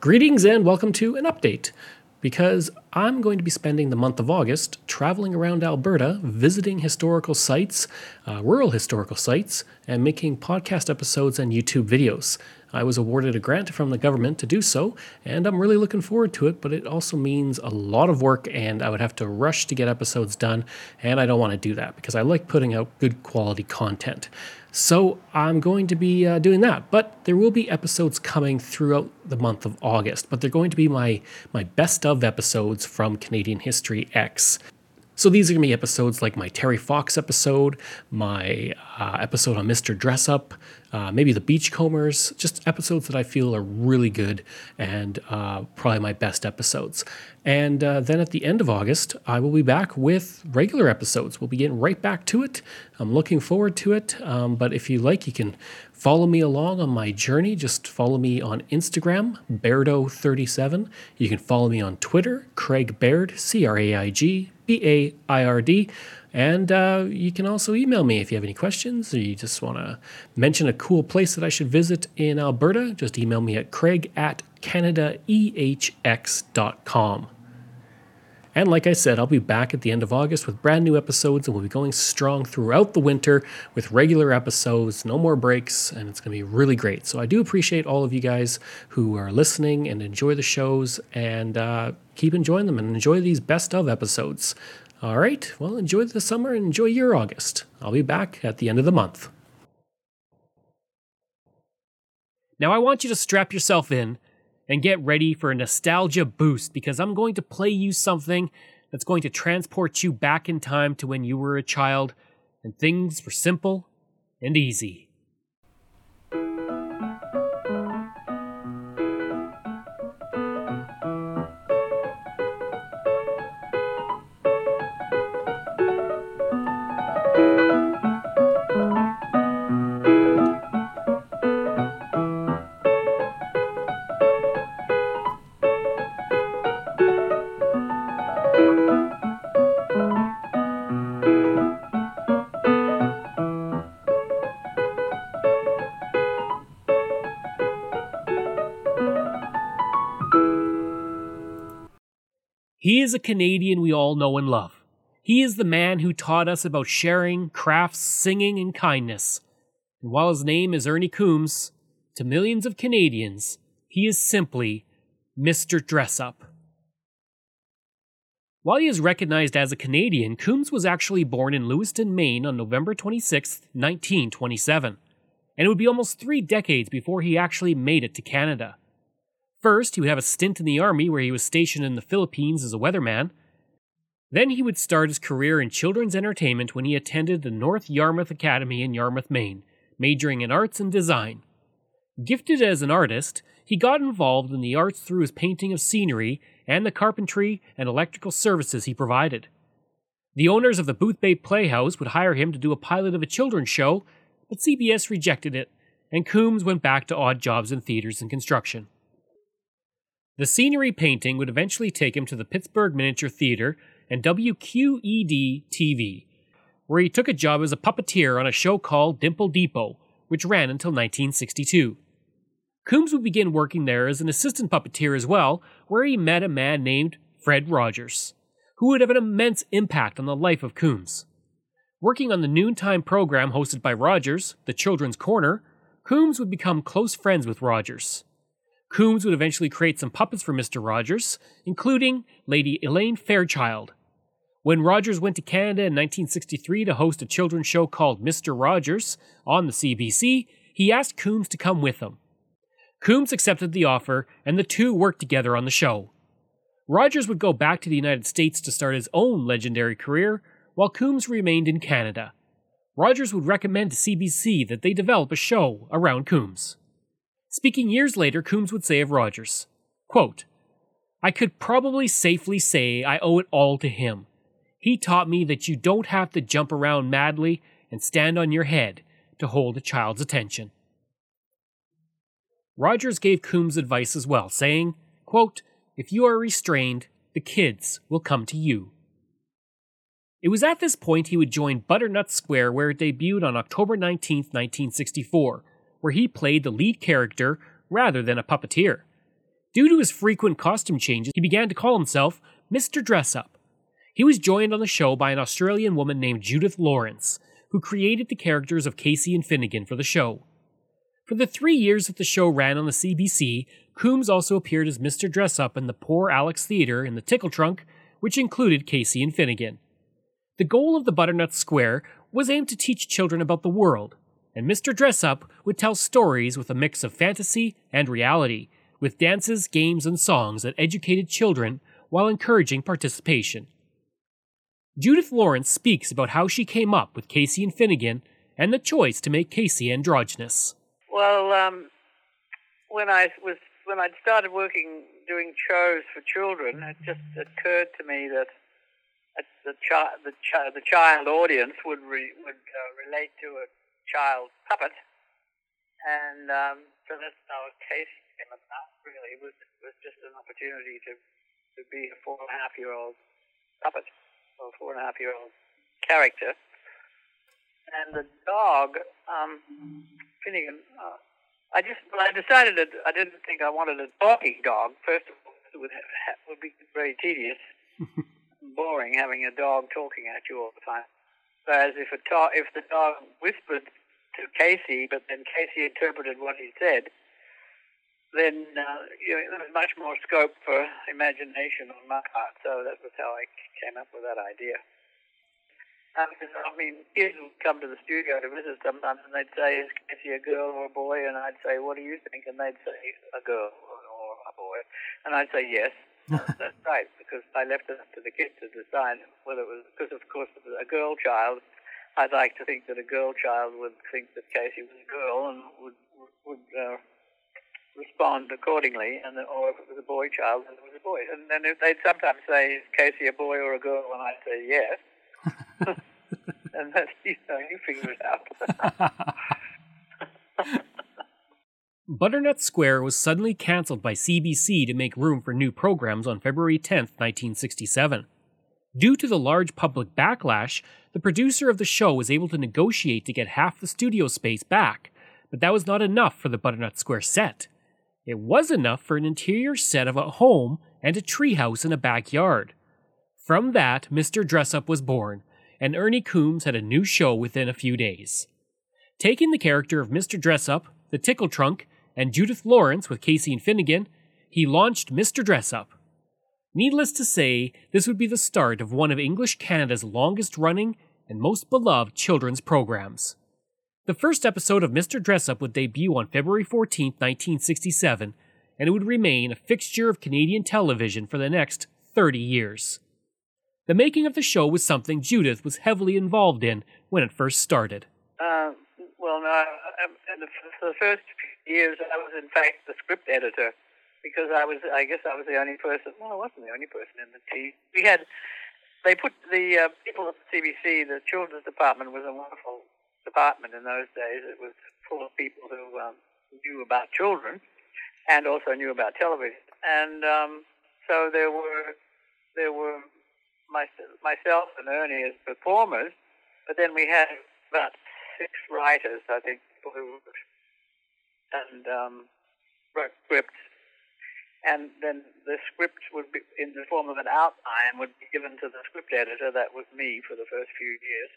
Greetings and welcome to an update because I'm going to be spending the month of August traveling around Alberta, visiting historical sites, uh, rural historical sites, and making podcast episodes and YouTube videos. I was awarded a grant from the government to do so, and I'm really looking forward to it, but it also means a lot of work, and I would have to rush to get episodes done, and I don't want to do that because I like putting out good quality content. So I'm going to be uh, doing that, but there will be episodes coming throughout the month of August. But they're going to be my my best of episodes from Canadian History Ehx. So these are going to be episodes like my Terry Fox episode, my uh, episode on Mr. Dressup, uh, maybe the Beachcombers, just episodes that I feel are really good and uh, probably my best episodes. And uh, then at the end of August, I will be back with regular episodes. We'll be getting right back to it. I'm looking forward to it. Um, but if you like, you can follow me along on my journey. Just follow me on Instagram, Bairdo37. You can follow me on Twitter, Craig Baird, C R A I G B A I R D. And uh, you can also email me if you have any questions or you just want to mention a cool place that I should visit in Alberta. Just email me at craig at canadaehx.com. And like I said, I'll be back at the end of August with brand new episodes, and we'll be going strong throughout the winter with regular episodes, no more breaks, and it's going to be really great. So I do appreciate all of you guys who are listening and enjoy the shows, and uh, keep enjoying them and enjoy these best of episodes. All right, well, enjoy the summer and enjoy your August. I'll be back at the end of the month. Now, I want you to strap yourself in and get ready for a nostalgia boost because I'm going to play you something that's going to transport you back in time to when you were a child and things were simple and easy. He is a Canadian we all know and love. He is the man who taught us about sharing, crafts, singing, and kindness. And while his name is Ernie Coombs, to millions of Canadians, he is simply Mr. Dressup. While he is recognized as a Canadian, Coombs was actually born in Lewiston, Maine on November 26, 1927, and it would be almost three decades before he actually made it to Canada. First, he would have a stint in the army where he was stationed in the Philippines as a weatherman. Then he would start his career in children's entertainment when he attended the North Yarmouth Academy in Yarmouth, Maine, majoring in arts and design. Gifted as an artist, he got involved in the arts through his painting of scenery and the carpentry and electrical services he provided. The owners of the Boothbay Playhouse would hire him to do a pilot of a children's show, but CBS rejected it, and Coombs went back to odd jobs in theaters and construction. The scenery painting would eventually take him to the Pittsburgh Miniature Theater and WQED TV, where he took a job as a puppeteer on a show called Dimple Depot, which ran until 1962. Coombs would begin working there as an assistant puppeteer as well, where he met a man named Fred Rogers, who would have an immense impact on the life of Coombs. Working on the noontime program hosted by Rogers, The Children's Corner, Coombs would become close friends with Rogers. Coombs would eventually create some puppets for Mr. Rogers, including Lady Elaine Fairchild. When Rogers went to Canada in 1963 to host a children's show called Mr. Rogers on the CBC, he asked Coombs to come with him. Coombs accepted the offer, and the two worked together on the show. Rogers would go back to the United States to start his own legendary career, while Coombs remained in Canada. Rogers would recommend to CBC that they develop a show around Coombs. Speaking years later, Coombs would say of Rogers, quote, I could probably safely say I owe it all to him. He taught me that you don't have to jump around madly and stand on your head to hold a child's attention. Rogers gave Coombs advice as well, saying, quote, If you are restrained, the kids will come to you. It was at this point he would join Butternut Square, where it debuted on October 19, 1964, where he played the lead character rather than a puppeteer. Due to his frequent costume changes, he began to call himself Mr. Dress Up. He was joined on the show by an Australian woman named Judith Lawrence, who created the characters of Casey and Finnegan for the show. For the three years that the show ran on the CBC, Coombs also appeared as Mr. Dress Up in the Poor Alex Theatre in the Tickle Trunk, which included Casey and Finnegan. The goal of the Butternut Square was aimed to teach children about the world, and Mr. Dress Up would tell stories with a mix of fantasy and reality, with dances, games, and songs that educated children while encouraging participation. Judith Lawrence speaks about how she came up with Casey and Finnegan and the choice to make Casey androgynous. Well, um, when I was when I'd started working doing shows for children, it just occurred to me that the child the, chi- the child audience would re- would uh, relate to a child puppet, and um, so that's how case came about. Really, it was it was just an opportunity to to be a four and a half year old puppet or four and a half year old character, and the dog um, Finnegan. Uh, I just well, I decided that I didn't think I wanted a talking dog. First of all, it would ha- would be very tedious, boring having a dog talking at you all the time. Whereas if a to- if the dog whispered to Casey, but then Casey interpreted what he said, then uh, you know, there was much more scope for imagination on my part. So that was how I came up with that idea. Um, I mean, kids would come to the studio to visit sometimes, and they'd say, "Is Casey a girl or a boy?" And I'd say, "What do you think?" And they'd say, "A girl or a boy," and I'd say, "Yes." That's right, because I left it up to the kids to decide whether it was because, of course, it was a girl child. I'd like to think that a girl child would think that Casey was a girl and would would uh, respond accordingly, and that, or if it was a boy child, then it was a boy. And then they'd sometimes say, "Is Casey a boy or a girl?" And I'd say, "Yes." and then you know you figure it out. Butternut Square was suddenly cancelled by CBC to make room for new programs on February 10, 1967. Due to the large public backlash, the producer of the show was able to negotiate to get half the studio space back, but that was not enough for the Butternut Square set. It was enough for an interior set of a home and a treehouse in a backyard. From that, Mr. Dressup was born, and Ernie Coombs had a new show within a few days. Taking the character of Mr. Dressup, the Tickle Trunk, and Judith Lawrence with Casey and Finnegan, he launched Mr. Dressup. Needless to say, this would be the start of one of English Canada's longest running and most beloved children's programs. The first episode of Mr. Dressup would debut on February 14, 1967, and it would remain a fixture of Canadian television for the next 30 years. The making of the show was something Judith was heavily involved in when it first started. Uh, well, no, the, for the first few years, I was in fact the script editor because I was, I guess, I was the only person. Well, I wasn't the only person in the team. We had, they put the uh, people at the CBC, the children's department was a wonderful department in those days. It was full of people who um, knew about children and also knew about television. And um, so there were there were my, myself and Ernie as performers, but then we had about six writers, I think, who and um, wrote scripts. And then the script would be in the form of an outline would be given to the script editor. That was me for the first few years.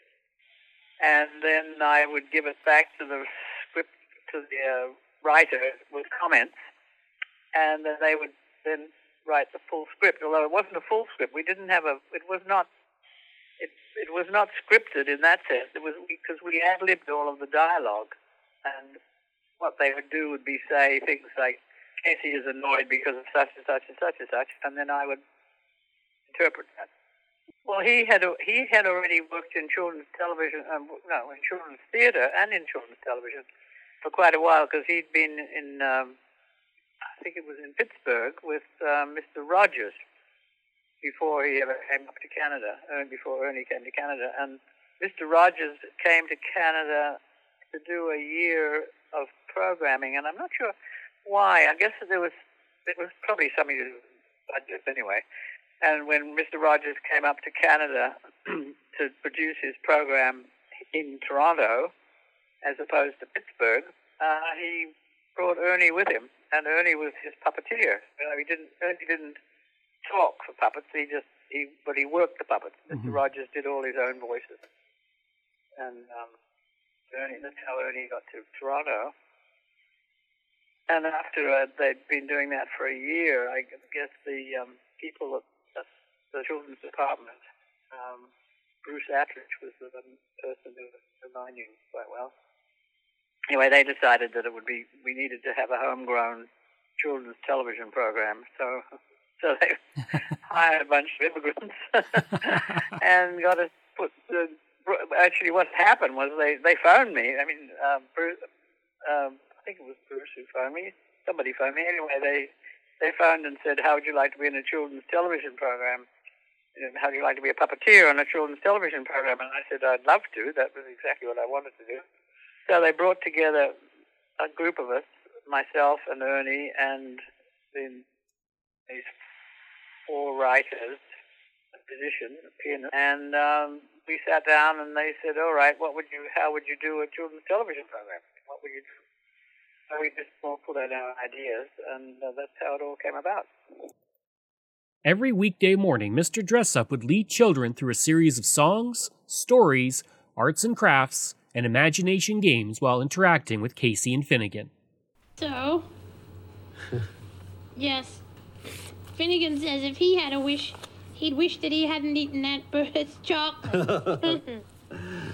And then I would give it back to the script to the uh, writer with comments, and then they would then write the full script. Although it wasn't a full script, we didn't have a. It was not. It it was not scripted in that sense. It was because we ad libbed all of the dialogue, and what they would do would be say things like, "Casey is annoyed because of such and such and such and such," and then I would interpret that. Well, he had he had already worked in children's television, um, no, in children's theater and in children's television for quite a while because he'd been in um, I think it was in Pittsburgh, with Mr. Rogers before he ever came up to Canada, uh, before Ernie came to Canada. And Mr. Rogers came to Canada to do a year of programming, and I'm not sure why. I guess there was it was probably something to do with budget anyway. And when Mr. Rogers came up to Canada to produce his program in Toronto, as opposed to Pittsburgh, uh, he brought Ernie with him, and Ernie was his puppeteer. You know, he didn't Ernie didn't talk for puppets. He just he but he worked the puppets. Mm-hmm. Mr. Rogers did all his own voices, and um, Ernie that's how Ernie got to Toronto. And after uh, they'd been doing that for a year, I guess the um, people at at the children's department, um, Bruce Attridge was the person who, whom I knew quite well. Anyway, they decided that it would be we needed to have a homegrown children's television program, so so they hired a bunch of immigrants and got us put. The, actually, what happened was they they phoned me. I mean, um, Bruce, um, think it was Bruce who phoned me. Somebody phoned me. Anyway, they they phoned and said, "How would you like to be in a children's television program? And How would you like to be a puppeteer on a children's television program?" And I said, "I'd love to. That was exactly what I wanted to do." So they brought together a group of us, myself and Ernie, and then these four writers, a musician, a pianist, and um, we sat down and they said, "All right, what would you? How would you do a children's television program? What would you do?" So we just all put out our ideas, and uh, that's how it all came about. Every weekday morning, Mr. Dressup would lead children through a series of songs, stories, arts and crafts, and imagination games while interacting with Casey and Finnegan. So, yes, Finnegan says if he had a wish, he'd wish that he hadn't eaten that bird's chocolate.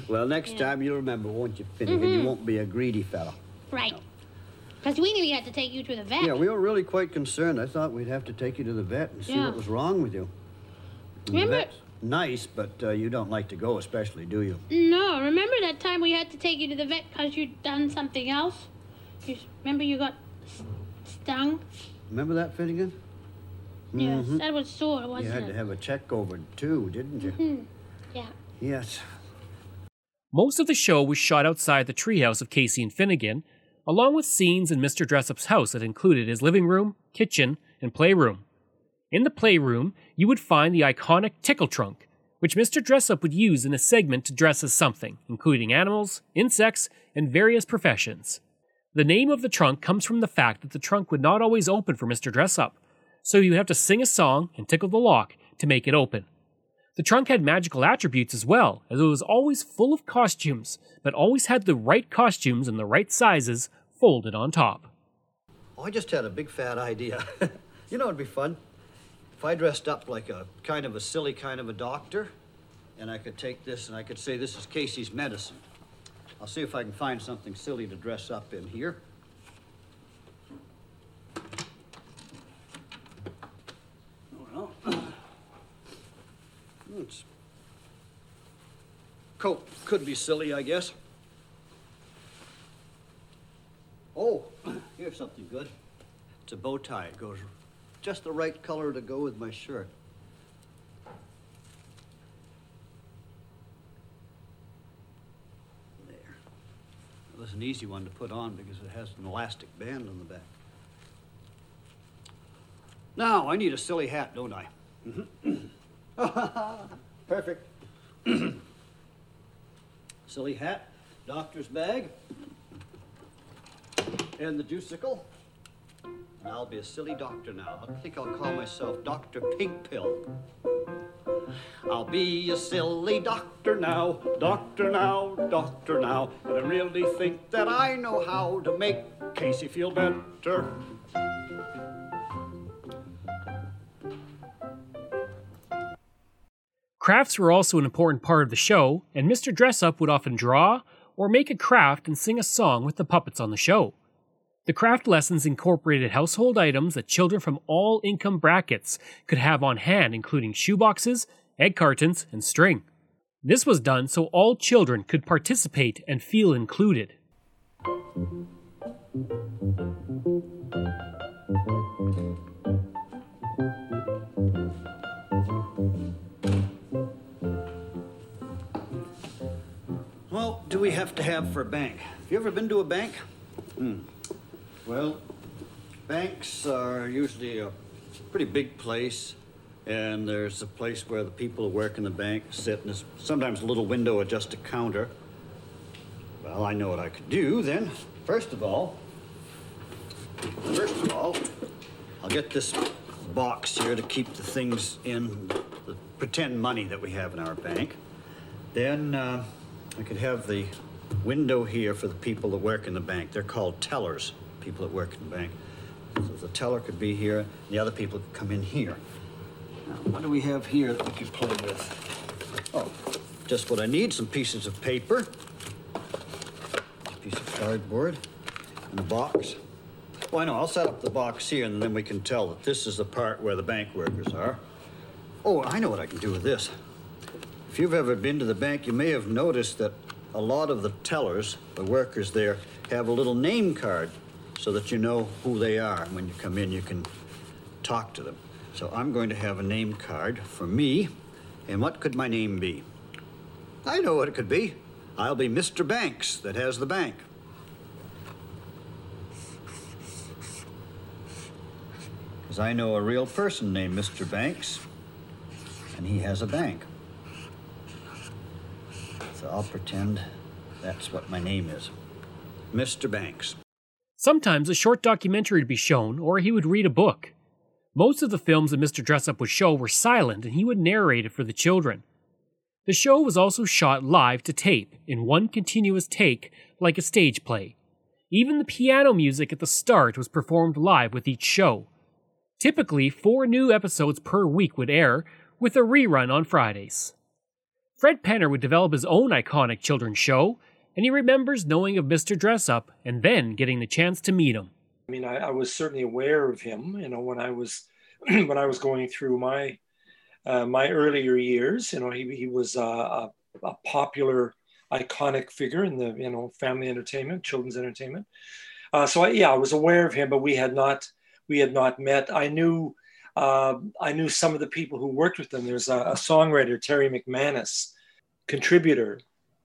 Well, next Yeah. time you'll remember, won't you, Finnegan? You won't be a greedy fella. right. Because we knew we had to take you to the vet. Yeah, we were really quite concerned. I thought we'd have to take you to the vet and see Yeah. what was wrong with you. And the Remember- vet's nice, but uh, you don't like to go, especially, do you? No, remember that time we had to take you to the vet because you'd done something else? You remember you got stung? Remember that, Finnegan? Yes, Mhm. that was sore, wasn't it? You had it? to have a check over too, didn't you? Hmm. Yeah. Yes. Most of the show was shot outside the treehouse of Casey and Finnegan, along with scenes in Mr. Dressup's house that included his living room, kitchen, and playroom. In the playroom, you would find the iconic tickle trunk, which Mr. Dressup would use in a segment to dress as something, including animals, insects, and various professions. The name of the trunk comes from the fact that the trunk would not always open for Mr. Dressup, so you would have to sing a song and tickle the lock to make it open. The trunk had magical attributes as well, as it was always full of costumes, but always had the right costumes and the right sizes folded on top. Oh, I just had a big fat idea. you know, it'd be fun if I dressed up like a kind of a silly kind of a doctor, and I could take this and I could say this is Casey's medicine. I'll see if I can find something silly to dress up in here. Oh, well. It's coat could be silly, I guess. Oh, here's something good. It's a bow tie. It goes just the right color to go with my shirt. There. It was an easy one to put on because it has an elastic band on the back. Now, I need a silly hat, don't I? Perfect. silly hat, doctor's bag, and the juicicle. I'll be a silly doctor now. I think I'll call myself Dr. Pink Pill. I'll be a silly doctor now, doctor now, doctor now. And I really think that I know how to make Casey feel better. Crafts were also an important part of the show, and Mr. Dressup would often draw or make a craft and sing a song with the puppets on the show. The craft lessons incorporated household items that children from all income brackets could have on hand, including shoeboxes, egg cartons, and string. This was done so all children could participate and feel included. Do we have to have for a bank? Have you ever been to a bank? Hmm. Well, banks are usually a pretty big place, and there's a place where the people who work in the bank sit, and there's sometimes a little window or just a counter. Well, I know what I could do then. First of all, first of all, I'll get this box here to keep the things in, the pretend money that we have in our bank. Then uh, I could have the window here for the people that work in the bank. They're called tellers, people that work in the bank. So the teller could be here, and the other people could come in here. Now, what do we have here that we could play with? Oh, just what I need, some pieces of paper, a piece of cardboard, and a box. Well, I know, I'll set up the box here, and then we can tell that this is the part where the bank workers are. Oh, I know what I can do with this. If you've ever been to the bank, you may have noticed that a lot of the tellers, the workers there, have a little name card so that you know who they are. And when you come in, you can talk to them. So I'm going to have a name card for me. And what could my name be? I know what it could be. I'll be Mr. Banks that has the bank. Because I know a real person named Mr. Banks, and he has a bank. So I'll pretend that's what my name is Mr. Banks. Sometimes a short documentary would be shown, or he would read a book. Most of the films that Mr. Dressup would show were silent, and he would narrate it for the children. The show was also shot live to tape, in one continuous take, like a stage play. Even the piano music at the start was performed live with each show. Typically, four new episodes per week would air, with a rerun on Fridays. Fred Penner would develop his own iconic children's show, and he remembers knowing of Mr. Dressup and then getting the chance to meet him. I mean, I, I was certainly aware of him, you know, when I was when I was going through my uh, my earlier years. You know, he he was a, a popular, iconic figure in the you know family entertainment, children's entertainment. Uh, so I, yeah, I was aware of him, but we had not we had not met. I knew uh, I knew some of the people who worked with them. There's a, a songwriter, Terry McManus, contributor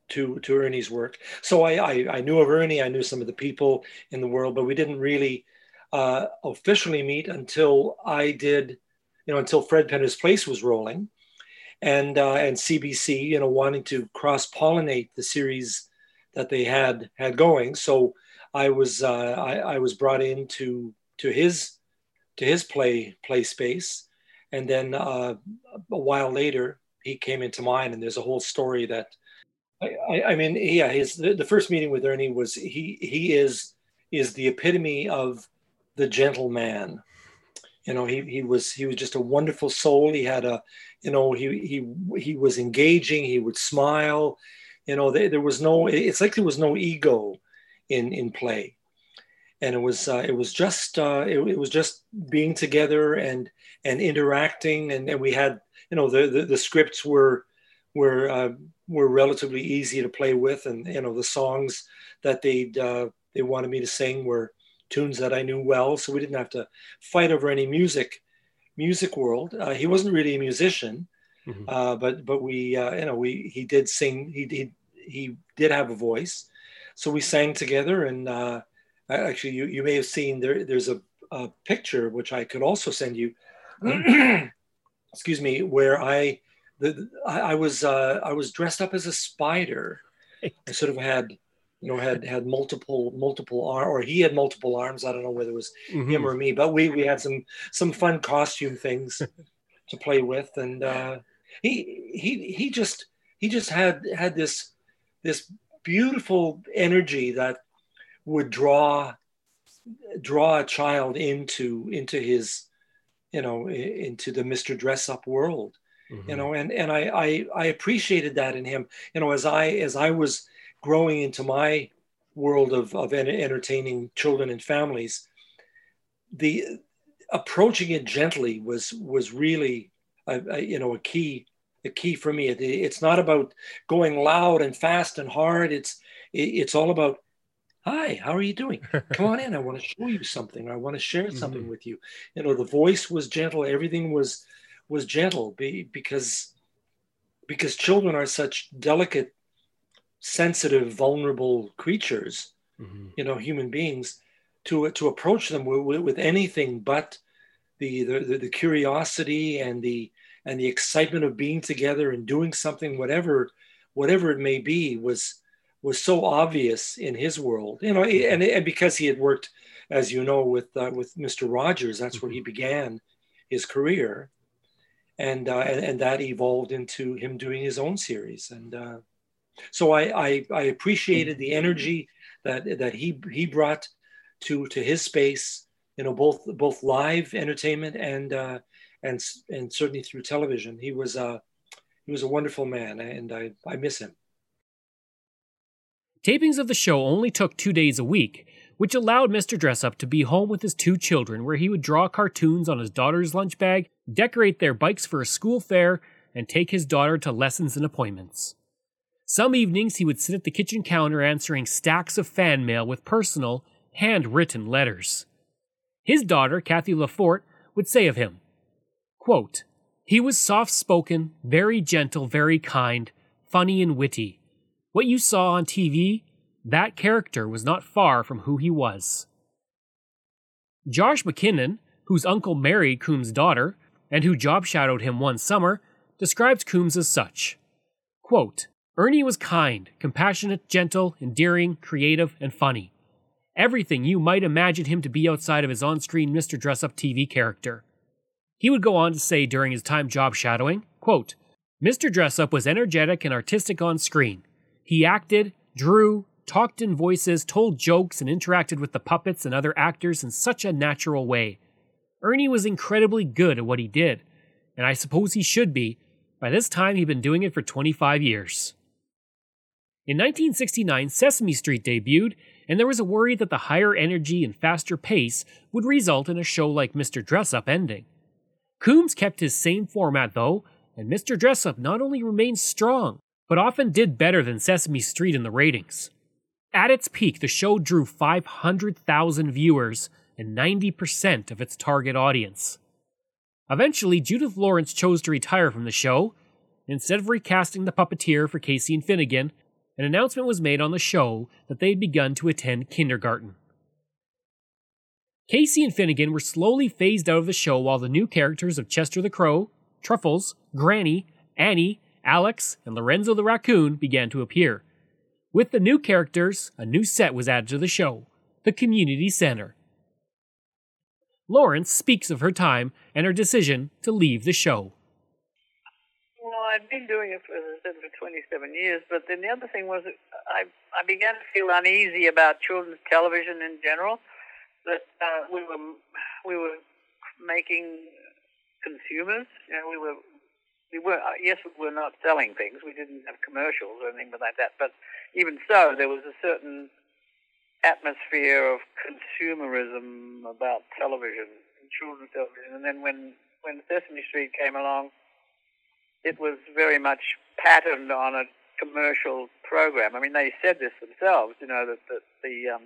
to to Ernie's work. So I, I, I knew of Ernie. I knew some of the people in the world, but we didn't really uh, officially meet until I did, you know, until Fred Penner's Place was rolling, and uh, and CBC, you know, wanting to cross pollinate the series that they had had going. So I was uh, I, I was brought in to to his to his play play space, and then uh, a while later he came into mine, and there's a whole story that I, I mean, yeah, his the, first meeting with Ernie was he he is is the epitome of the gentleman. You know, he he was he was just a wonderful soul. He had a, you know, he he he was engaging. He would smile. You know, there was no. It's like there was no ego in in play, and it was uh, it was just uh, it, it was just being together and and interacting. And, and we had you know the the, the scripts were were uh, were relatively easy to play with, and you know the songs that they uh, they wanted me to sing were tunes that I knew well, so we didn't have to fight over any music music world. Uh, he wasn't really a musician, mm-hmm. uh, but but we uh, you know we he did sing. He he he did have a voice, so we sang together. And uh, actually, you you may have seen there. There's a, a picture which I could also send you. excuse me, where I the, I, I, was uh, I was dressed up as a spider. I sort of had you know had had multiple multiple arm or he had multiple arms. I don't know whether it was mm-hmm. him or me, but we we had some some fun costume things to play with, and uh, he he he just he just had had this this beautiful energy that would draw draw a child into into his you know into the Mr. Dress Up world mm-hmm. you know and and I, I i appreciated that in him you know as i as i was growing into my world of of entertaining children and families the approaching it gently was was really a, a, you know a key a key for me it's not about going loud and fast and hard it's it's all about hi, how are you doing? Come on in. I want to show you something. I want to share something mm-hmm. with you. You know, the voice was gentle. Everything was was gentle be, because because children are such delicate, sensitive, vulnerable creatures. Mm-hmm. You know, human beings. To to approach them with, with anything but the, the the curiosity and the and the excitement of being together and doing something, whatever whatever it may be, was was so obvious in his world, you know, and, and because he had worked, as you know, with uh, with Mr. Rogers, that's where he mm-hmm. began his career, and, uh, and, and that evolved into him doing his own series, and uh, so I, I, I appreciated the energy that that he he brought to to his space, you know, both both live entertainment and uh, and and certainly through television. He was uh, he was a wonderful man, and I I miss him. Tapings of the show only took two days a week, which allowed Mr. Dressup to be home with his two children, where he would draw cartoons on his daughter's lunch bag, decorate their bikes for a school fair, and take his daughter to lessons and appointments. Some evenings he would sit at the kitchen counter answering stacks of fan mail with personal, handwritten letters. His daughter, Kathy Lafort, would say of him, quote, He was soft spoken, very gentle, very kind, funny and witty. What you saw on TV, that character was not far from who he was. Josh McKinnon, whose uncle married Coombs' daughter, and who job shadowed him one summer, describes Coombs as such. Quote, Ernie was kind, compassionate, gentle, endearing, creative, and funny. Everything you might imagine him to be outside of his on screen Mr. Dressup TV character. He would go on to say during his time job shadowing, quote, Mr. Dressup was energetic and artistic on screen. He acted, drew, talked in voices, told jokes, and interacted with the puppets and other actors in such a natural way. Ernie was incredibly good at what he did, and I suppose he should be. By this time, he'd been doing it for 25 years. In 1969, Sesame Street debuted, and there was a worry that the higher energy and faster pace would result in a show like Mr. Dressup ending. Coombs kept his same format, though, and Mr. Dressup not only remained strong, but often did better than Sesame Street in the ratings. At its peak, the show drew 500,000 viewers and 90% of its target audience. Eventually, Judith Lawrence chose to retire from the show. Instead of recasting the puppeteer for Casey and Finnegan, an announcement was made on the show that they had begun to attend kindergarten. Casey and Finnegan were slowly phased out of the show while the new characters of Chester the Crow, Truffles, Granny, Annie, Alex, and Lorenzo the raccoon began to appear. With the new characters, a new set was added to the show the Community Center. Lawrence speaks of her time and her decision to leave the show. Well, I've been doing it, for, as I said, for 27 years, but then the other thing was I, I began to feel uneasy about children's television in general, that uh, we were we were making consumers. You know, we were we were uh, yes, we were not selling things. We didn't have commercials or anything like that. But even so, there was a certain atmosphere of consumerism about television, children's television. And then when when Sesame Street came along, it was very much patterned on a commercial program. I mean, they said this themselves. You know that, that the um,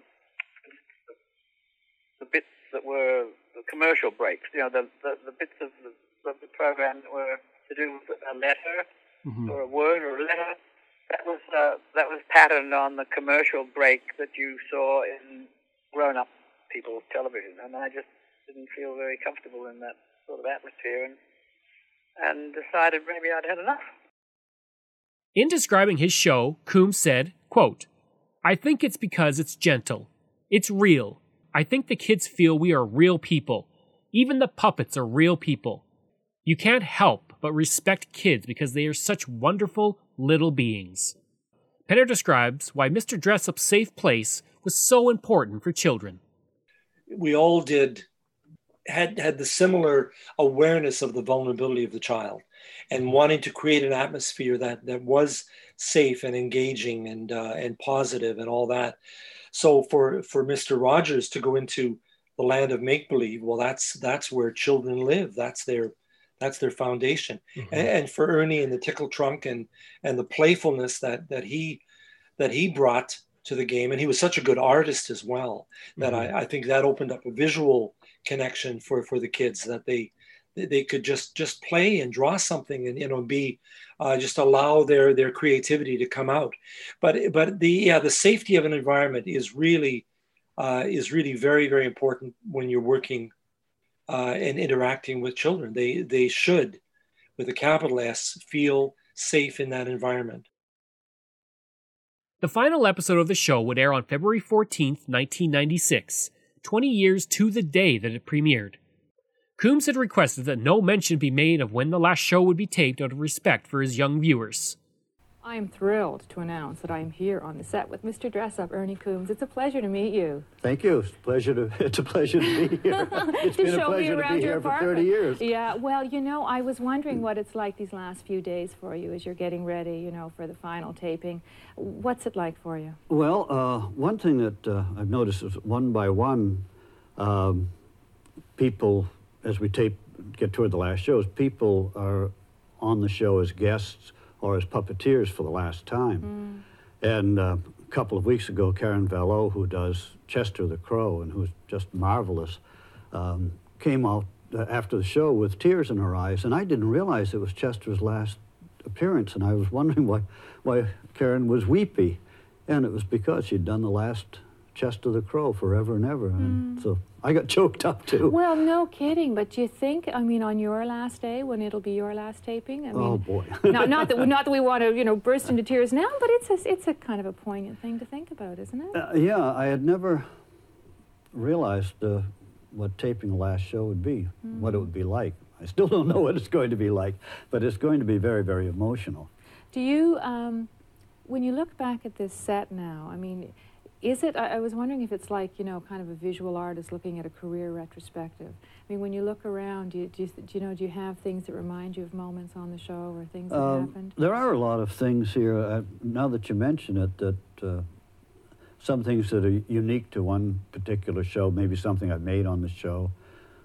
the bits that were the commercial breaks. You know, the the, the bits of the, of the program that were to do with a letter mm-hmm. or a word or a letter. That was uh, that was patterned on the commercial break that you saw in grown-up people's television, and I just didn't feel very comfortable in that sort of atmosphere, and and decided maybe I'd had enough. In describing his show, Coombs said, quote, I think it's because it's gentle. It's real. I think the kids feel we are real people. Even the puppets are real people. You can't help but respect kids because they are such wonderful little beings. Penner describes why Mr. Dressup's safe place was so important for children. We all did had had the similar awareness of the vulnerability of the child and wanting to create an atmosphere that that was safe and engaging and uh, and positive and all that so for for mr rogers to go into the land of make believe well that's that's where children live that's their that's their foundation mm-hmm. and, and, for ernie and the tickle trunk and and the playfulness that that he that he brought to the game, and he was such a good artist as well that Mm-hmm. I, I think that opened up a visual connection for for the kids that they they could just just play and draw something and you know be uh, just allow their their creativity to come out but but the yeah the safety of an environment is really uh, is really very very important when you're working uh, and interacting with children they they should with a capital s feel safe in that environment The final episode of the show would air on February 14th, 1996, 20 years to the day that it premiered. Coombs had requested that no mention be made of when the last show would be taped out of respect for his young viewers. I am thrilled to announce that I am here on the set with Mr. Dressup, Ernie Coombs. It's a pleasure to meet you. Thank you. It's a pleasure to, it's a pleasure to be here. It's to been a show me pleasure to around be your here for apartment. 30 years. Yeah, well, you know, I was wondering what it's like these last few days for you as you're getting ready, you know, for the final taping. What's it like for you? Well, uh, one thing that uh, I've noticed is one by one, um, people, as we tape, get toward the last shows, people are on the show as guests or as puppeteers for the last time. And uh, a couple of weeks ago, Karen Valleau, who does Chester the Crow and who's just marvelous, um, came out uh, after the show with tears in her eyes, and I didn't realize it was Chester's last appearance, and I was wondering why, why Karen was weepy, and it was because she'd done the last Chester the Crow forever and ever, and so I got choked up too. Well, no kidding, but do you think, I mean, on your last day, when it'll be your last taping? I mean, oh boy! not, not, that, not that we want to, you know, burst into tears now, but it's a, it's a kind of a poignant thing to think about, isn't it? Uh, yeah, I had never realized uh, what taping the last show would be, what it would be like. I still don't know what it's going to be like, but it's going to be very, very emotional. Do you, um, when you look back at this set now, I mean, is it, I, I was wondering if it's like, you know, kind of a visual artist looking at a career retrospective. I mean, when you look around, do you, do you, do you know, do you have things that remind you of moments on the show or things that Um, happened? There are a lot of things here, uh, now that you mention it, that uh, some things that are unique to one particular show, maybe something I've made on the show,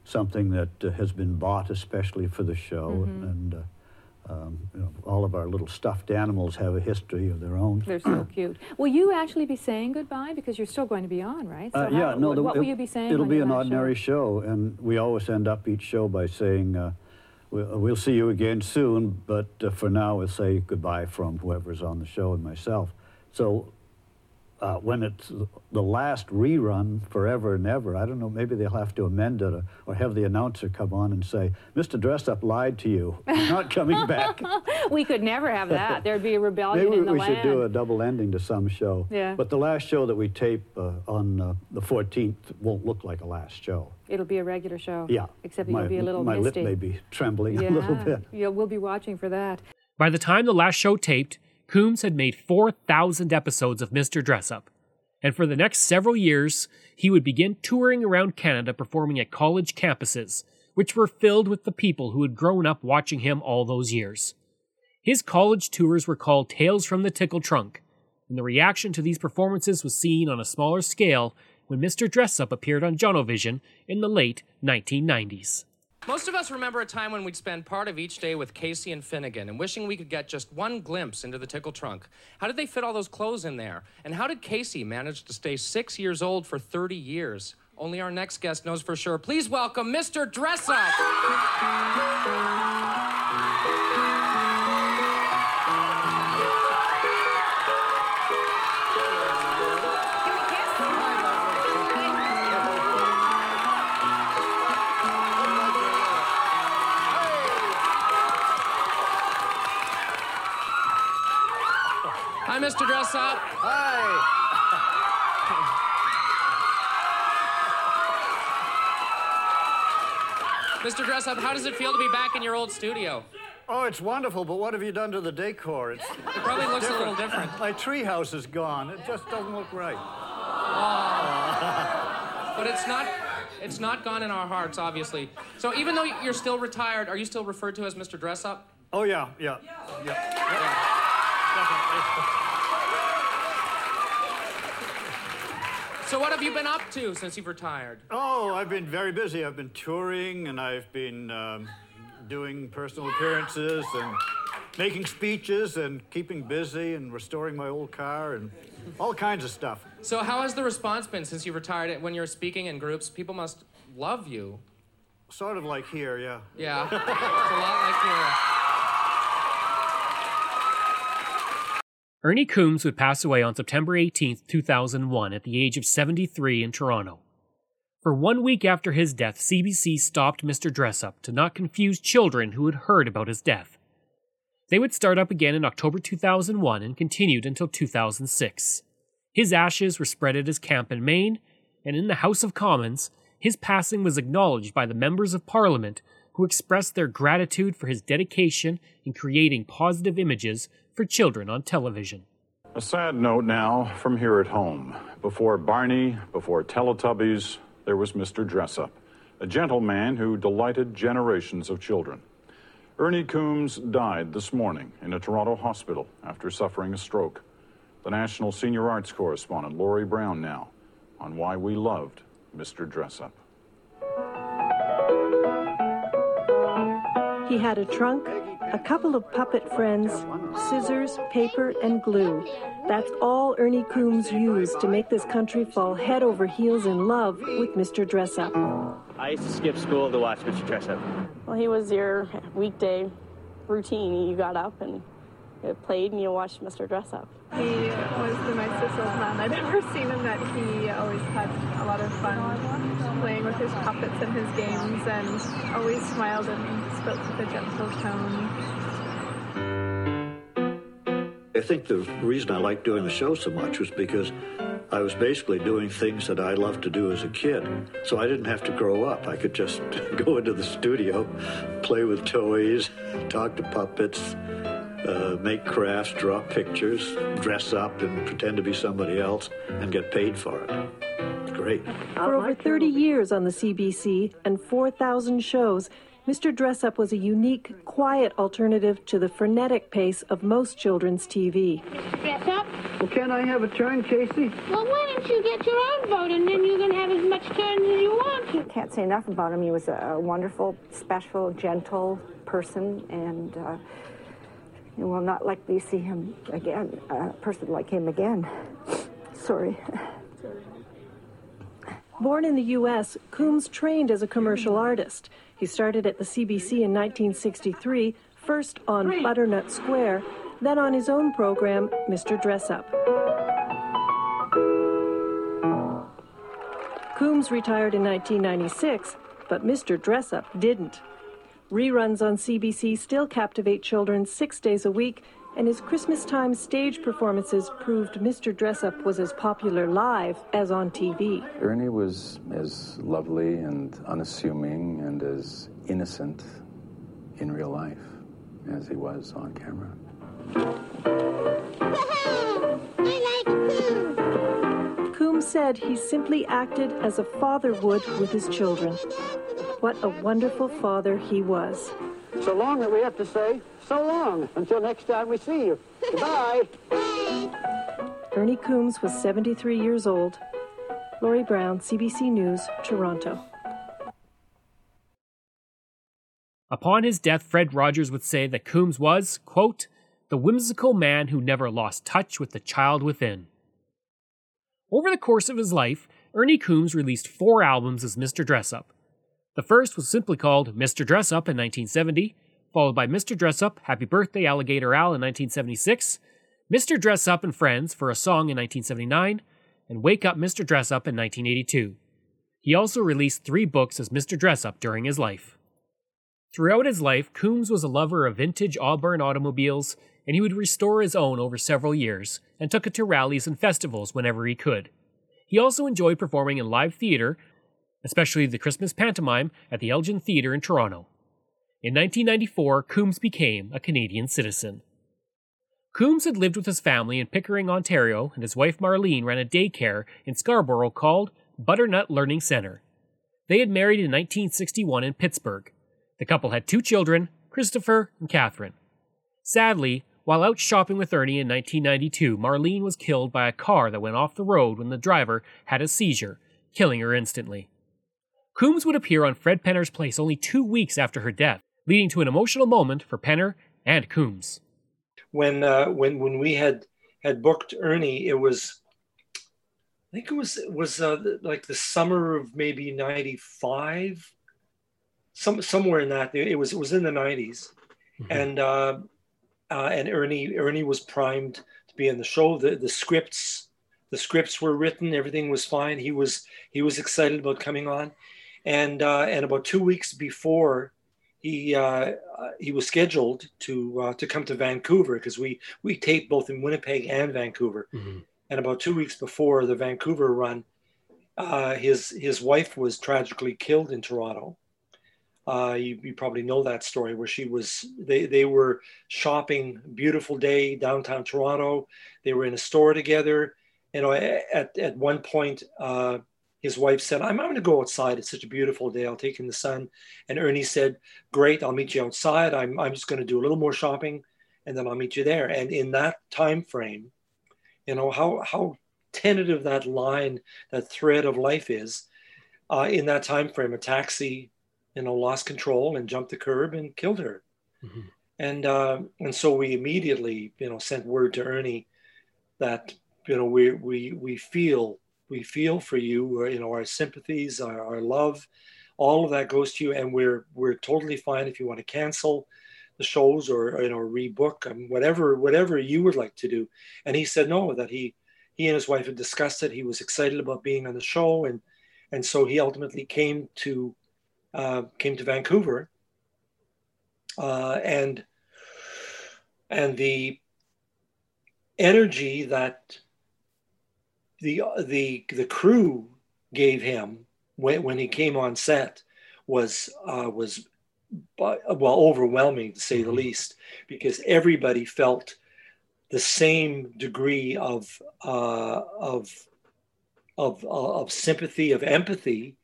something that uh, has been bought especially for the show, Mhm. and uh, um, you know, all of our little stuffed animals have a history of their own. They're so cute. Will you actually be saying goodbye because you're still going to be on, right? So Uh, yeah, how- no. What, the- what will it- you be saying? It'll be an ordinary show. and we always end up each show by saying, uh, we'll, we'll see you again soon, but uh, for now, we'll say goodbye from whoever's on the show and myself. So uh, when it's the last rerun forever and ever, I don't know, maybe they'll have to amend it or, or have the announcer come on and say, Mr. Dressup lied to you. He's not coming back. we could never have that. There'd be a rebellion Maybe in the we land. should do a double ending to some show. Yeah. But the last show that we tape uh, on uh, the 14th won't look like a last show. It'll be a regular show. Yeah. Except my, you'll be a little My misty. lip may be trembling yeah. a little bit. Yeah, we'll be watching for that. By the time the last show taped, Coombs had made 4,000 episodes of Mr. Dressup. And for the next several years, he would begin touring around Canada performing at college campuses, which were filled with the people who had grown up watching him all those years. His college tours were called Tales from the Tickle Trunk, and the reaction to these performances was seen on a smaller scale when Mr. Dressup appeared on Jonovision in the late 1990s. Most of us remember a time when we'd spend part of each day with Casey and Finnegan and wishing we could get just one glimpse into the tickle trunk. How did they fit all those clothes in there? And how did Casey manage to stay six years old for 30 years? Only our next guest knows for sure. Please welcome Mr. Dressup. Hi, How does it feel to be back in your old studio? Oh, it's wonderful, but what have you done to the decor? It's, It probably looks a little different. My treehouse is gone. It just doesn't look right. But it's not it's not gone in our hearts, obviously. So even though you're still retired, are you still referred to as Mr. Dress Up? Oh, yeah, yeah, yeah. So what have you been up to since you've retired? Oh, I've been very busy. I've been touring and I've been um, doing personal appearances and making speeches and keeping busy and restoring my old car and all kinds of stuff. So, how has the response been since you retired? When you're speaking in groups, people must love you. Sort of like here, yeah. Yeah, it's a lot like here. Ernie Coombs would pass away on September 18, 2001, at the age of 73 in Toronto. For one week after his death, CBC stopped Mr. Dressup to not confuse children who had heard about his death. They would start up again in October 2001 and continued until 2006. His ashes were spread at his camp in Maine, and in the House of Commons, his passing was acknowledged by the members of Parliament who expressed their gratitude for his dedication in creating positive images for children on television. A sad note now from here at home. Before Barney, before Teletubbies, there was Mr. Dressup, a gentleman who delighted generations of children. Ernie Coombs died this morning in a Toronto hospital after suffering a stroke. The national senior arts correspondent, Laurie Brown, now on why we loved Mr. Dressup. He had a trunk, a couple of puppet friends, scissors, paper, and glue. That's all Ernie Coombs used to make this country fall head over heels in love with Mr. Dressup. I used to skip school to watch Mr. Dressup. Well, he was your weekday routine. You got up and you played and you watched Mr. Dressup. He was the nicest old man I'd ever seen in that he always had a lot of fun playing with his puppets and his games and always smiled and spoke with a gentle tone. I think the reason I liked doing the show so much was because I was basically doing things that I loved to do as a kid. So I didn't have to grow up. I could just go into the studio, play with toys, talk to puppets, uh, make crafts, draw pictures, dress up and pretend to be somebody else, and get paid for it. It's great. For over 30 years on the CBC and 4,000 shows, Mr. Dressup was a unique, quiet alternative to the frenetic pace of most children's TV. Dress up. Well, can't I have a turn, Casey? Well, why don't you get your own vote and then you can have as much turns as you want to? Can't say enough about him. He was a wonderful, special, gentle person, and uh, you will not likely see him again, a person like him again. Sorry. Born in the U.S., Coombs trained as a commercial artist. He started at the CBC in 1963, first on Butternut Square, then on his own program, Mr. Dressup. Coombs retired in 1996, but Mr. Dressup didn't. Reruns on CBC still captivate children six days a week, and his Christmas time stage performances proved Mr. Dressup was as popular live as on TV. Ernie was as lovely and unassuming and as innocent in real life as he was on camera. Coombs said he simply acted as a father would with his children. What a wonderful father he was. So long that we have to say, so long, until next time we see you. Goodbye. Ernie Coombs was 73 years old. Laurie Brown, CBC News, Toronto. Upon his death, Fred Rogers would say that Coombs was, quote, the whimsical man who never lost touch with the child within. Over the course of his life, Ernie Coombs released four albums as Mr. Dressup. The first was simply called Mr. Dressup in 1970, followed by Mr. Dressup, Happy Birthday, Alligator Al in 1976, Mr. Dressup and Friends for a Song in 1979, and Wake Up Mr. Dressup in 1982. He also released three books as Mr. Dressup during his life. Throughout his life, Coombs was a lover of vintage Auburn automobiles, and he would restore his own over several years and took it to rallies and festivals whenever he could. He also enjoyed performing in live theater, especially the Christmas pantomime at the Elgin Theatre in Toronto. In 1994, Coombs became a Canadian citizen. Coombs had lived with his family in Pickering, Ontario, and his wife Marlene ran a daycare in Scarborough called Butternut Learning Center. They had married in 1961 in Pittsburgh. The couple had two children, Christopher and Catherine. Sadly, while out shopping with Ernie in 1992, Marlene was killed by a car that went off the road when the driver had a seizure, killing her instantly. Coombs would appear on Fred Penner's place only two weeks after her death, leading to an emotional moment for Penner and Coombs. when uh, when when we had had booked Ernie, it was I think it was it was uh, like the summer of maybe '95, some somewhere in that. It was it was in the '90s, mm-hmm. and uh, uh, and Ernie Ernie was primed to be in the show. The the scripts the scripts were written, everything was fine. He was he was excited about coming on, and uh, and about two weeks before he uh, he was scheduled to uh, to come to Vancouver because we we taped both in Winnipeg and Vancouver. Mm-hmm. And about two weeks before the Vancouver run, uh, his his wife was tragically killed in Toronto. Uh, you, you, probably know that story where she was they they were shopping beautiful day downtown Toronto. They were in a store together. You know, at at one point uh, his wife said, I'm, I'm going to go outside. It's such a beautiful day. I'll take in the sun. And Ernie said, Great, I'll meet you outside. I'm, I'm just going to do a little more shopping and then I'll meet you there. And in that time frame, you know, how, how tentative that line, that thread of life is. Uh, in that time frame, a taxi, you know, lost control and jumped the curb and killed her. Mm-hmm. And uh, and so we immediately, you know, sent word to Ernie that you know we we we feel we feel for you, you know, our sympathies, our, our love, all of that goes to you. And we're, we're totally fine if you want to cancel the shows or, you know, rebook and whatever, whatever you would like to do. And he said, no, that he, he and his wife had discussed it. He was excited about being on the show. And, and so he ultimately came to, uh, came to Vancouver. Uh, and, and the energy that the the the crew gave him when, when he came on set was uh, was well overwhelming to say the mm-hmm. least because everybody felt the same degree of uh, of of of sympathy of empathy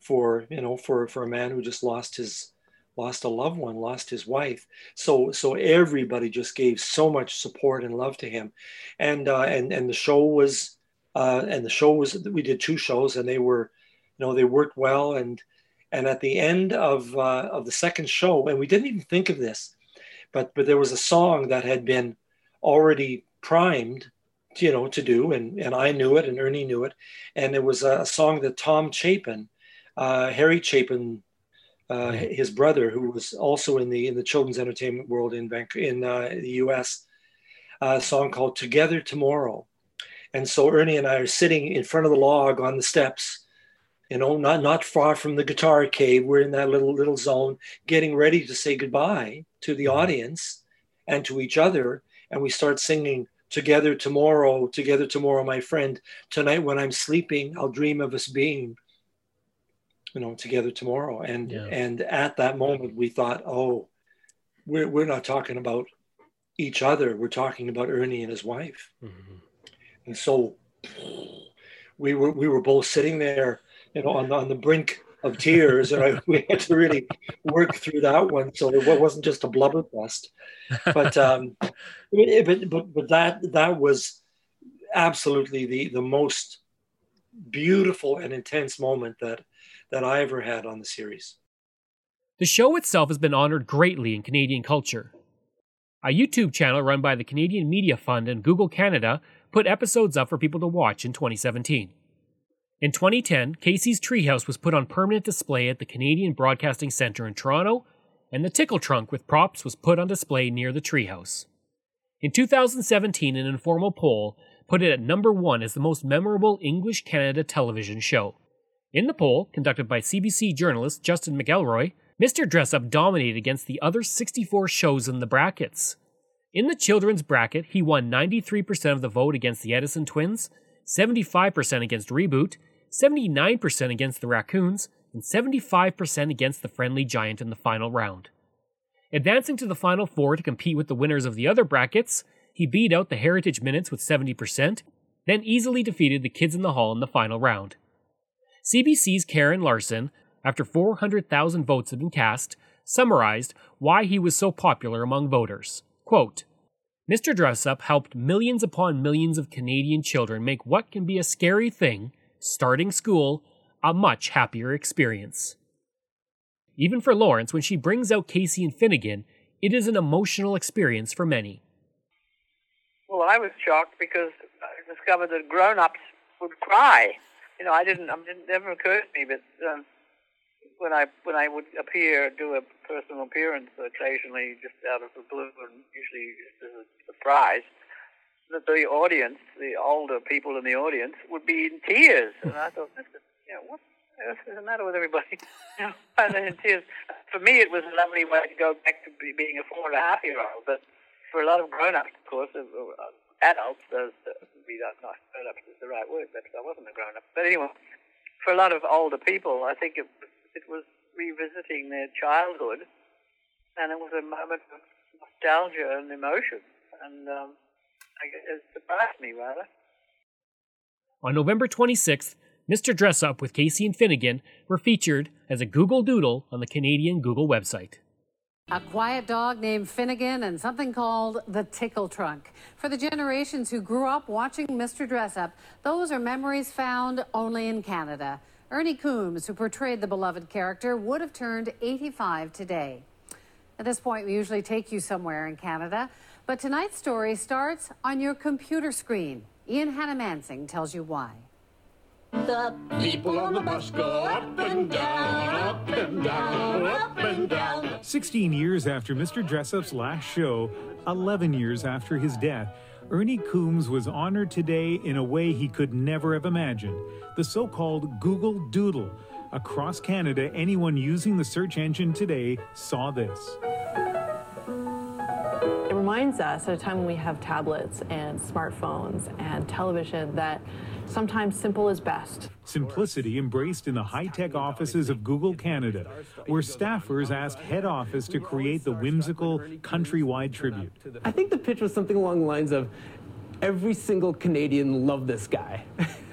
for you know for for a man who just lost his lost a loved one lost his wife so so everybody just gave so much support and love to him and uh, and and the show was uh, and the show was we did two shows and they were you know they worked well. And and at the end of uh, of the second show and we didn't even think of this but but there was a song that had been already primed you know to do. And and I knew it and Ernie knew it. And it was a song that Tom Chapin uh, Harry Chapin uh, his brother who was also in the in the children's entertainment world in Vancouver in uh, the US a song called Together Tomorrow and so Ernie and I are sitting in front of the log on the steps, you know, not not far from the guitar cave. We're in that little little zone, getting ready to say goodbye to the mm-hmm. audience and to each other. And we start singing together tomorrow, together tomorrow, my friend. Tonight when I'm sleeping, I'll dream of us being, you know, together tomorrow. And yeah. and at that moment we thought, oh, we're we're not talking about each other. We're talking about Ernie and his wife. Mm-hmm and so we were we were both sitting there, you know, on on the brink of tears, and I, we had to really work through that one. So it wasn't just a blubber fest, but um, but but but that that was absolutely the the most beautiful and intense moment that that I ever had on the series. The show itself has been honored greatly in Canadian culture. A YouTube channel run by the Canadian Media Fund and Google Canada put episodes up for people to watch in 2017. In 2010, Casey's Treehouse was put on permanent display at the Canadian Broadcasting Centre in Toronto, and the Tickle Trunk with props was put on display near the treehouse. In 2017, an informal poll put it at number one as the most memorable English Canada television show. In the poll, conducted by CBC journalist Justin McElroy, Mr. Dress Up dominated against the other 64 shows in the brackets. In the children's bracket, he won 93% of the vote against the Edison twins, 75% against Reboot, 79% against the Raccoons, and 75% against the Friendly Giant in the final round. Advancing to the final four to compete with the winners of the other brackets, he beat out the Heritage Minutes with 70%, then easily defeated the Kids in the Hall in the final round. CBC's Karen Larson, after 400,000 votes had been cast, summarized why he was so popular among voters. Quote, Mr. Dressup helped millions upon millions of Canadian children make what can be a scary thing, starting school, a much happier experience. Even for Lawrence, when she brings out Casey and Finnegan, it is an emotional experience for many. well, I was shocked because I discovered that grown-ups would cry. You know, I didn't. it never occurred to me, but um, when I when I would appear, do a personal appearance occasionally, just out of the blue, and usually just as a surprise, that the audience, the older people in the audience, would be in tears. And I thought, this is, you know, what the matter with everybody? in tears. For me, it was a lovely way to go back to be, being a four and a half year old, but for a lot of grown-ups, of course, uh, uh, adults, those, uh, be not, grown-ups is the right word, but I wasn't a grown-up. But anyway, for a lot of older people, I think it, it was revisiting their childhood, and it was a moment of nostalgia and emotion, and um, I, it surprised me rather. On November 26th, Mr. Dress Up with Casey and Finnegan were featured as a Google Doodle on the Canadian Google website. A quiet dog named Finnegan and something called the tickle trunk. For the generations who grew up watching Mr. Dress Up, those are memories found only in Canada. Ernie Coombs, who portrayed the beloved character, would have turned 85 today. At this point, we usually take you somewhere in Canada, but tonight's story starts on your computer screen. Ian Hanomansing tells you why. The people on the bus go up and down, up and down, up and down. 16 years after Mr. Dressup's last show, 11 years after his death, Ernie Coombs was honored today in a way he could never have imagined the so called Google Doodle. Across Canada, anyone using the search engine today saw this. It reminds us at a time when we have tablets and smartphones and television that sometimes simple is best. Simplicity embraced in the high tech offices of Google Canada, where staffers asked head office to create the whimsical countrywide tribute. I think the pitch was something along the lines of every single Canadian loved this guy.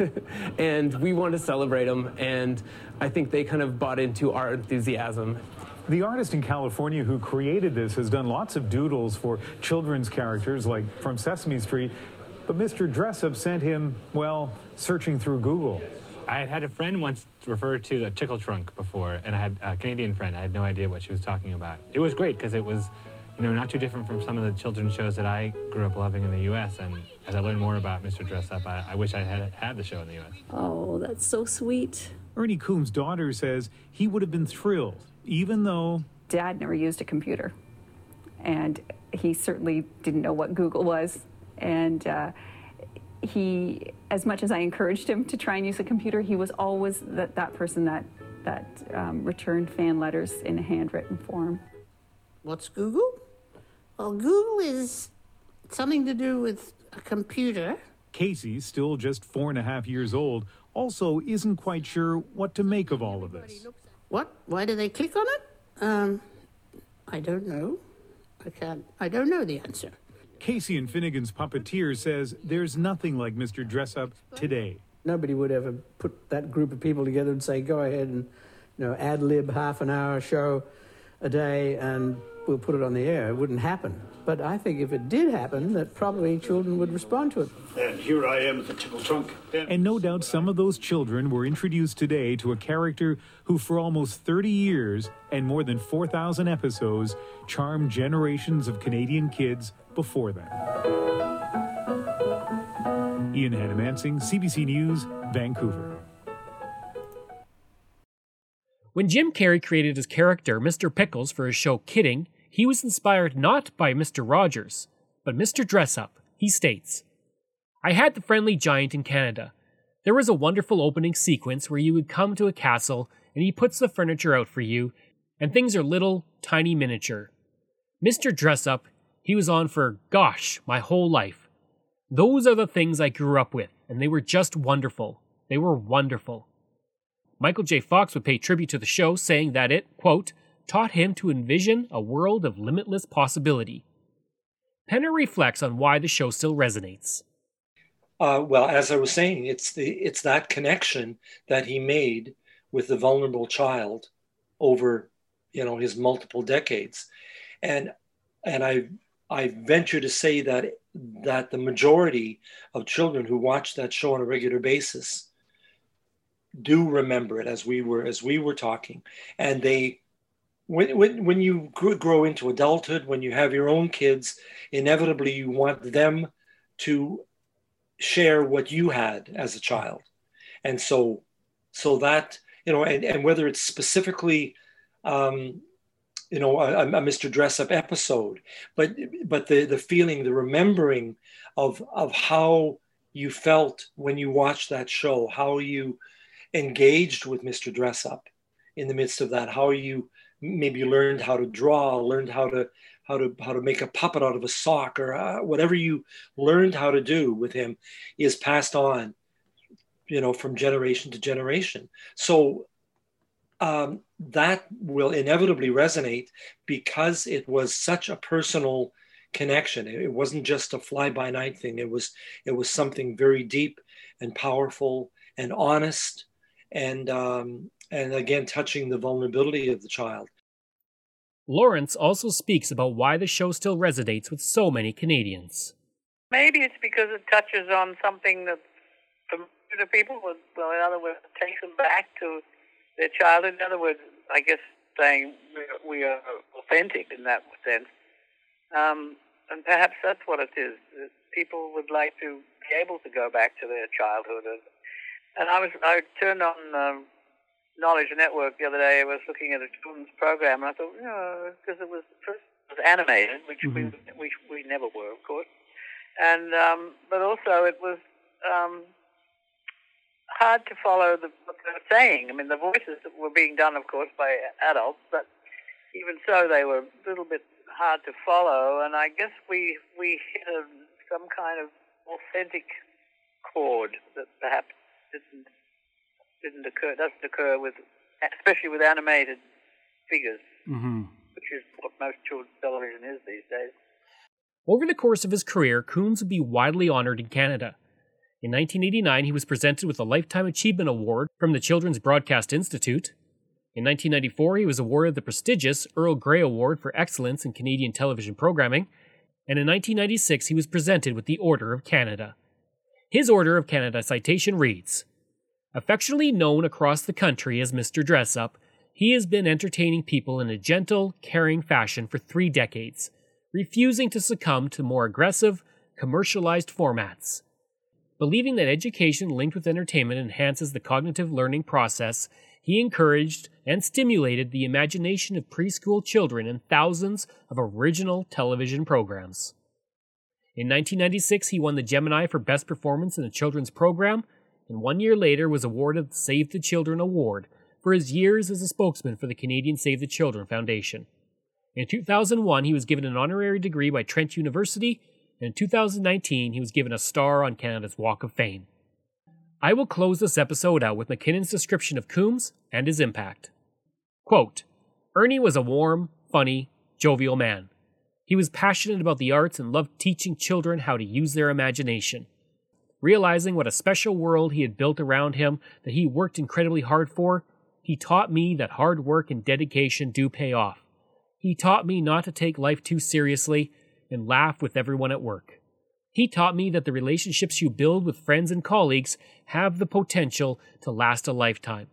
and we want to celebrate him. And I think they kind of bought into our enthusiasm. The artist in California who created this has done lots of doodles for children's characters like from Sesame Street. But Mr. Dressup sent him, well, searching through Google. I had had a friend once refer to the tickle trunk before, and I had a Canadian friend. I had no idea what she was talking about. It was great because it was, you know, not too different from some of the children's shows that I grew up loving in the U.S. And as I learned more about Mr. Dressup, I, I wish I had had the show in the U.S. Oh, that's so sweet. Ernie Coombs' daughter says he would have been thrilled, even though Dad never used a computer, and he certainly didn't know what Google was and uh, he, as much as I encouraged him to try and use a computer, he was always that, that person that, that um, returned fan letters in a handwritten form. What's Google? Well, Google is something to do with a computer. Casey, still just four and a half years old, also isn't quite sure what to make of all of this. What? Why do they click on it? Um, I don't know. I can't. I don't know the answer. Casey and Finnegan's puppeteer says there's nothing like Mr. Dressup today. Nobody would ever put that group of people together and say, go ahead and, you know, ad lib half an hour show a day and we'll put it on the air. It wouldn't happen. But I think if it did happen, that probably children would respond to it. And here I am at the tickle trunk. And no doubt some of those children were introduced today to a character who, for almost 30 years and more than 4,000 episodes, charmed generations of Canadian kids before them. Ian Hanomansing, CBC News, Vancouver. When Jim Carrey created his character, Mr. Pickles, for his show Kidding, he was inspired not by Mr. Rogers, but Mr. Dressup. He states, I had the friendly giant in Canada. There was a wonderful opening sequence where you would come to a castle and he puts the furniture out for you, and things are little, tiny miniature. Mr. Dressup, he was on for, gosh, my whole life. Those are the things I grew up with, and they were just wonderful. They were wonderful. Michael J. Fox would pay tribute to the show, saying that it, quote, taught him to envision a world of limitless possibility. Penner reflects on why the show still resonates. Uh, well, as I was saying, it's the it's that connection that he made with the vulnerable child over, you know, his multiple decades, and and I I venture to say that that the majority of children who watch that show on a regular basis do remember it as we were as we were talking, and they when, when, when you grow into adulthood, when you have your own kids, inevitably you want them to share what you had as a child. And so, so that, you know, and, and whether it's specifically, um, you know, a, a Mr. Dress Up episode, but, but the, the feeling, the remembering of, of how you felt when you watched that show, how you engaged with Mr. Dress Up in the midst of that, how you maybe learned how to draw, learned how to how to how to make a puppet out of a sock or uh, whatever you learned how to do with him is passed on you know from generation to generation. So um, that will inevitably resonate because it was such a personal connection. It wasn't just a fly by night thing. It was it was something very deep and powerful and honest and um, and again touching the vulnerability of the child Lawrence also speaks about why the show still resonates with so many Canadians. Maybe it's because it touches on something that the people would, well, in other words, takes them back to their childhood. In other words, I guess saying we are authentic in that sense. Um, and perhaps that's what it is. People would like to be able to go back to their childhood. And, and I was I turned on um, Knowledge Network the other day, I was looking at a children's program, and I thought, you know, because it was first it was animated, which mm-hmm. we, we we never were, of course, and um, but also it was um, hard to follow the, what they were saying. I mean, the voices were being done, of course, by adults, but even so, they were a little bit hard to follow. And I guess we we hit a, some kind of authentic chord that perhaps didn't didn't occur doesn't occur with especially with animated figures, mm-hmm. which is what most children's television is these days. Over the course of his career, Coombs would be widely honored in Canada. In 1989, he was presented with a Lifetime Achievement Award from the Children's Broadcast Institute. In 1994, he was awarded the prestigious Earl Grey Award for Excellence in Canadian Television Programming, and in 1996, he was presented with the Order of Canada. His Order of Canada citation reads Affectionately known across the country as Mr. Dress Up, he has been entertaining people in a gentle, caring fashion for three decades, refusing to succumb to more aggressive, commercialized formats. Believing that education linked with entertainment enhances the cognitive learning process, he encouraged and stimulated the imagination of preschool children in thousands of original television programs. In 1996, he won the Gemini for Best Performance in a Children's Program and one year later was awarded the Save the Children Award for his years as a spokesman for the Canadian Save the Children Foundation. In 2001, he was given an honorary degree by Trent University, and in 2019, he was given a star on Canada's Walk of Fame. I will close this episode out with McKinnon's description of Coombs and his impact. Quote, Ernie was a warm, funny, jovial man. He was passionate about the arts and loved teaching children how to use their imagination. Realizing what a special world he had built around him that he worked incredibly hard for, he taught me that hard work and dedication do pay off. He taught me not to take life too seriously and laugh with everyone at work. He taught me that the relationships you build with friends and colleagues have the potential to last a lifetime.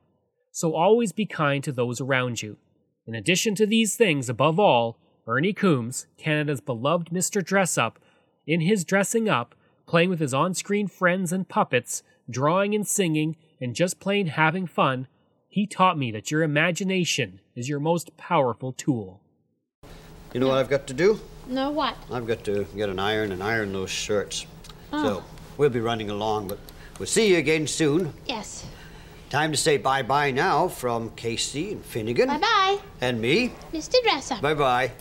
So always be kind to those around you. In addition to these things, above all, Ernie Coombs, Canada's beloved Mr. Dress Up, in his dressing up, playing with his on screen friends and puppets, drawing and singing, and just plain having fun, he taught me that your imagination is your most powerful tool. You know what I've got to do? No, what? I've got to get an iron and iron those shirts. Oh. So we'll be running along, but we'll see you again soon. Yes. Time to say bye bye now from Casey and Finnegan. Bye bye. And me. Mr. Dresser. Bye bye.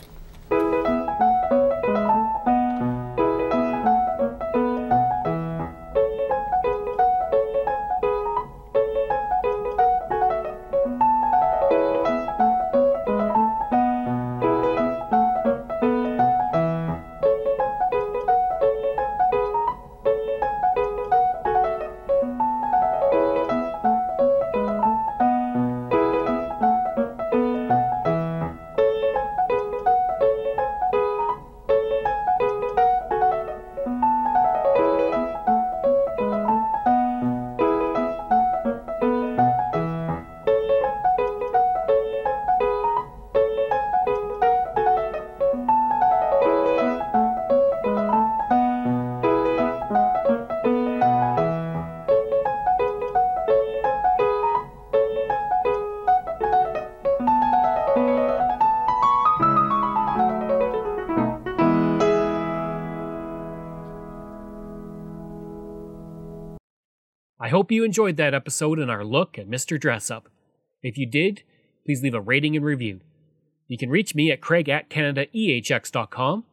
Hope you enjoyed that episode and our look at Mr. Dressup. If you did, please leave a rating and review. You can reach me at craig at canadaehx.com.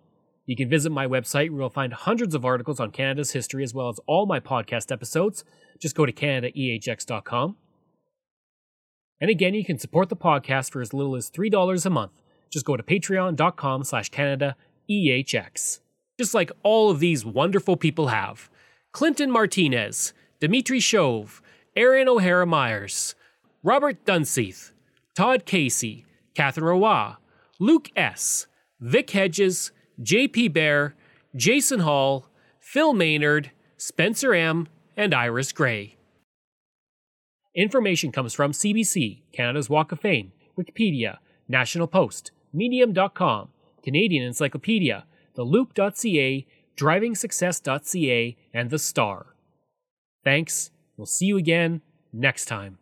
You can visit my website where you'll find hundreds of articles on Canada's history as well as all my podcast episodes. Just go to canadaehx.com. And again, you can support the podcast for as little as $3 a month. Just go to patreon.com slash canadaehx. Just like all of these wonderful people have. Clinton Martinez, Dimitri Shove, Aaron O'Hara Myers, Robert Dunseith, Todd Casey, Catherine Roy, Luke S., Vic Hedges, J.P. Bear, Jason Hall, Phil Maynard, Spencer M., and Iris Gray. Information comes from CBC, Canada's Walk of Fame, Wikipedia, National Post, Medium.com, Canadian Encyclopedia, theloop.ca, drivingsuccess.ca, and The Star. Thanks. We'll see you again next time.